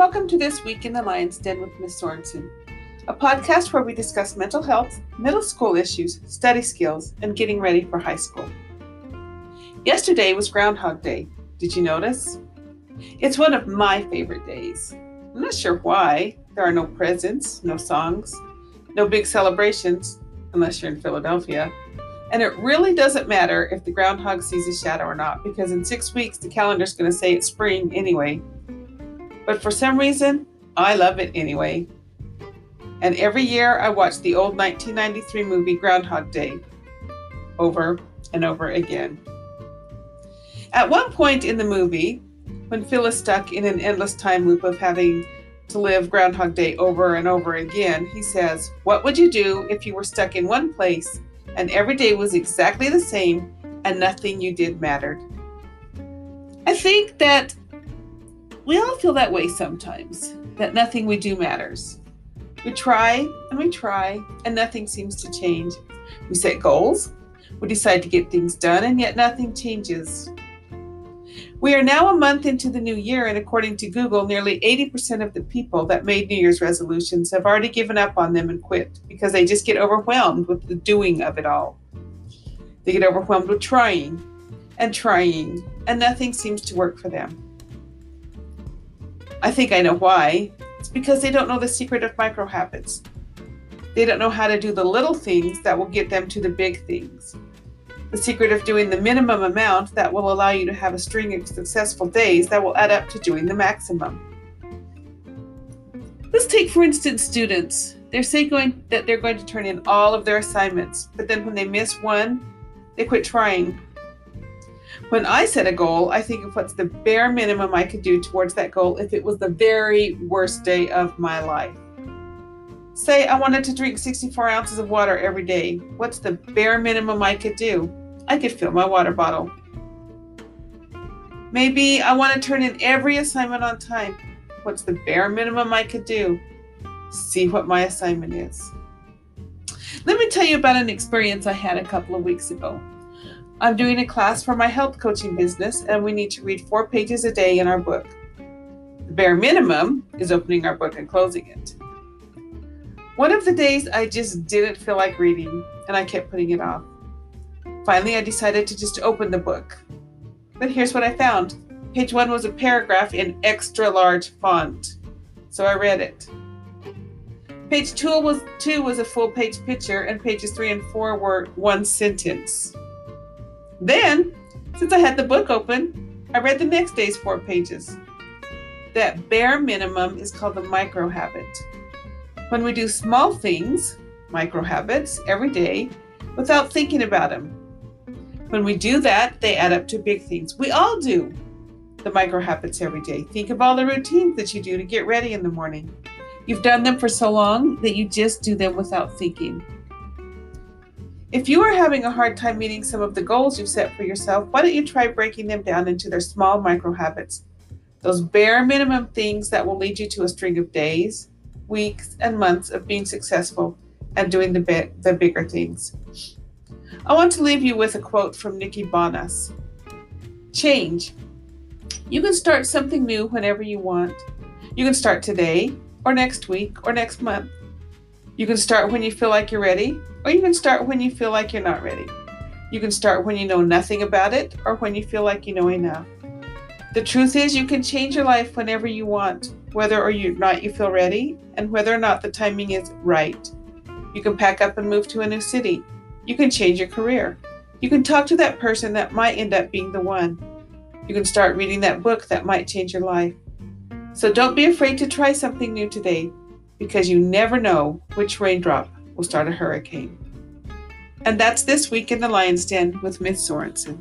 welcome to This Week in the Lion's Den with Miss Sorensen, a podcast where we discuss mental health, middle school issues, study skills, and getting ready for high school. Yesterday was Groundhog Day. Did you notice? It's one of my favorite days. I'm not sure why. There are no presents, no songs, no big celebrations, unless you're in Philadelphia. And it really doesn't matter if the groundhog sees a shadow or not, because in six weeks the calendar's going to say it's spring anyway. But for some reason, I love it anyway. And every year I watch the old 1993 movie Groundhog Day over and over again. At one point in the movie, when Phil is stuck in an endless time loop of having to live Groundhog Day over and over again, he says, What would you do if you were stuck in one place and every day was exactly the same and nothing you did mattered? I think that we all feel that way sometimes, that nothing we do matters. We try and we try, and nothing seems to change. We set goals, we decide to get things done, and yet nothing changes. We are now a month into the new year, and according to Google, nearly 80% of the people that made New Year's resolutions have already given up on them and quit because they just get overwhelmed with the doing of it all. They get overwhelmed with trying and trying, and nothing seems to work for them. I think I know why. It's because they don't know the secret of micro habits. They don't know how to do the little things that will get them to the big things. The secret of doing the minimum amount that will allow you to have a string of successful days that will add up to doing the maximum. Let's take, for instance, students. They're saying going, that they're going to turn in all of their assignments, but then when they miss one, they quit trying when I set a goal, I think of what's the bare minimum I could do towards that goal if it was the very worst day of my life. Say I wanted to drink 64 ounces of water every day. What's the bare minimum I could do? I could fill my water bottle. Maybe I want to turn in every assignment on time. What's the bare minimum I could do? See what my assignment is. Let me tell you about an experience I had a couple of weeks ago. I'm doing a class for my health coaching business, and we need to read four pages a day in our book. The bare minimum is opening our book and closing it. One of the days I just didn't feel like reading, and I kept putting it off. Finally, I decided to just open the book. But here's what I found page one was a paragraph in extra large font, so I read it. Page two was, two was a full page picture, and pages three and four were one sentence. Then, since I had the book open, I read the next day's four pages. That bare minimum is called the micro habit. When we do small things, micro habits, every day, without thinking about them. When we do that, they add up to big things. We all do the micro habits every day. Think of all the routines that you do to get ready in the morning. You've done them for so long that you just do them without thinking. If you are having a hard time meeting some of the goals you've set for yourself, why don't you try breaking them down into their small micro habits? Those bare minimum things that will lead you to a string of days, weeks, and months of being successful and doing the, the bigger things. I want to leave you with a quote from Nikki Banas Change. You can start something new whenever you want. You can start today, or next week, or next month. You can start when you feel like you're ready, or you can start when you feel like you're not ready. You can start when you know nothing about it, or when you feel like you know enough. The truth is, you can change your life whenever you want, whether or not you feel ready, and whether or not the timing is right. You can pack up and move to a new city. You can change your career. You can talk to that person that might end up being the one. You can start reading that book that might change your life. So don't be afraid to try something new today because you never know which raindrop will start a hurricane. And that's this week in the Lion's Den with Miss Sorensen.